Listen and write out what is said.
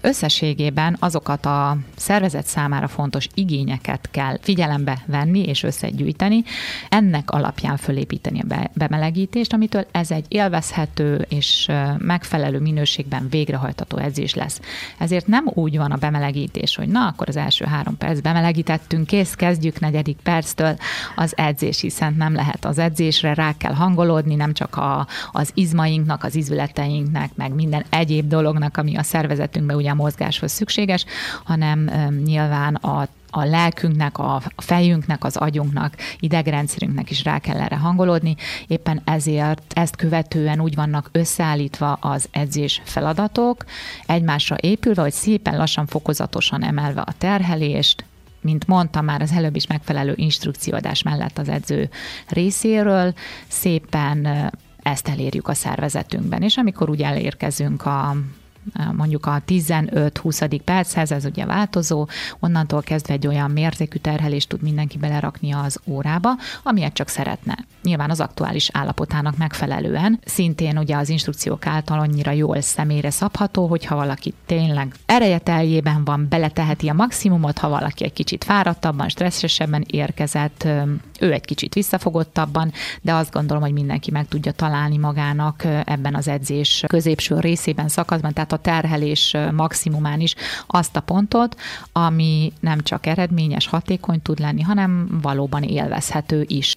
összességében azokat a szervezet számára fontos igényeket kell figyelembe venni és összegyűjteni, ennek alapján fölépíteni a bemelegítést, amitől ez egy élvezhető és megfelelő minőségben végrehajtató edzés lesz. Ezért nem úgy van a bemelegítés, hogy na, akkor az első három perc bemelegítettünk, kész, kezdjük negyedik perctől az edzés, hiszen nem lehet az edzésre, rá kell hangolódni, nem csak a, az izmainknak, az izületeinknek, meg minden egyéb dolognak, ami a szervezetünkben ugye a mozgáshoz szükséges, hanem nyilván a a lelkünknek, a fejünknek, az agyunknak, idegrendszerünknek is rá kell erre hangolódni. Éppen ezért ezt követően úgy vannak összeállítva az edzés feladatok, egymásra épülve, hogy szépen lassan, fokozatosan emelve a terhelést, mint mondtam már az előbb is megfelelő instrukcióadás mellett az edző részéről, szépen ezt elérjük a szervezetünkben. És amikor úgy elérkezünk a mondjuk a 15-20. perchez, ez ugye változó, onnantól kezdve egy olyan mértékű terhelést tud mindenki belerakni az órába, amilyet csak szeretne. Nyilván az aktuális állapotának megfelelően, szintén ugye az instrukciók által annyira jól személyre szabható, hogyha valaki tényleg erejeteljében van, beleteheti a maximumot, ha valaki egy kicsit fáradtabban, stresszesebben érkezett, ő egy kicsit visszafogottabban, de azt gondolom, hogy mindenki meg tudja találni magának ebben az edzés középső részében, szakaszban, tehát a terhelés maximumán is azt a pontot, ami nem csak eredményes, hatékony tud lenni, hanem valóban élvezhető is.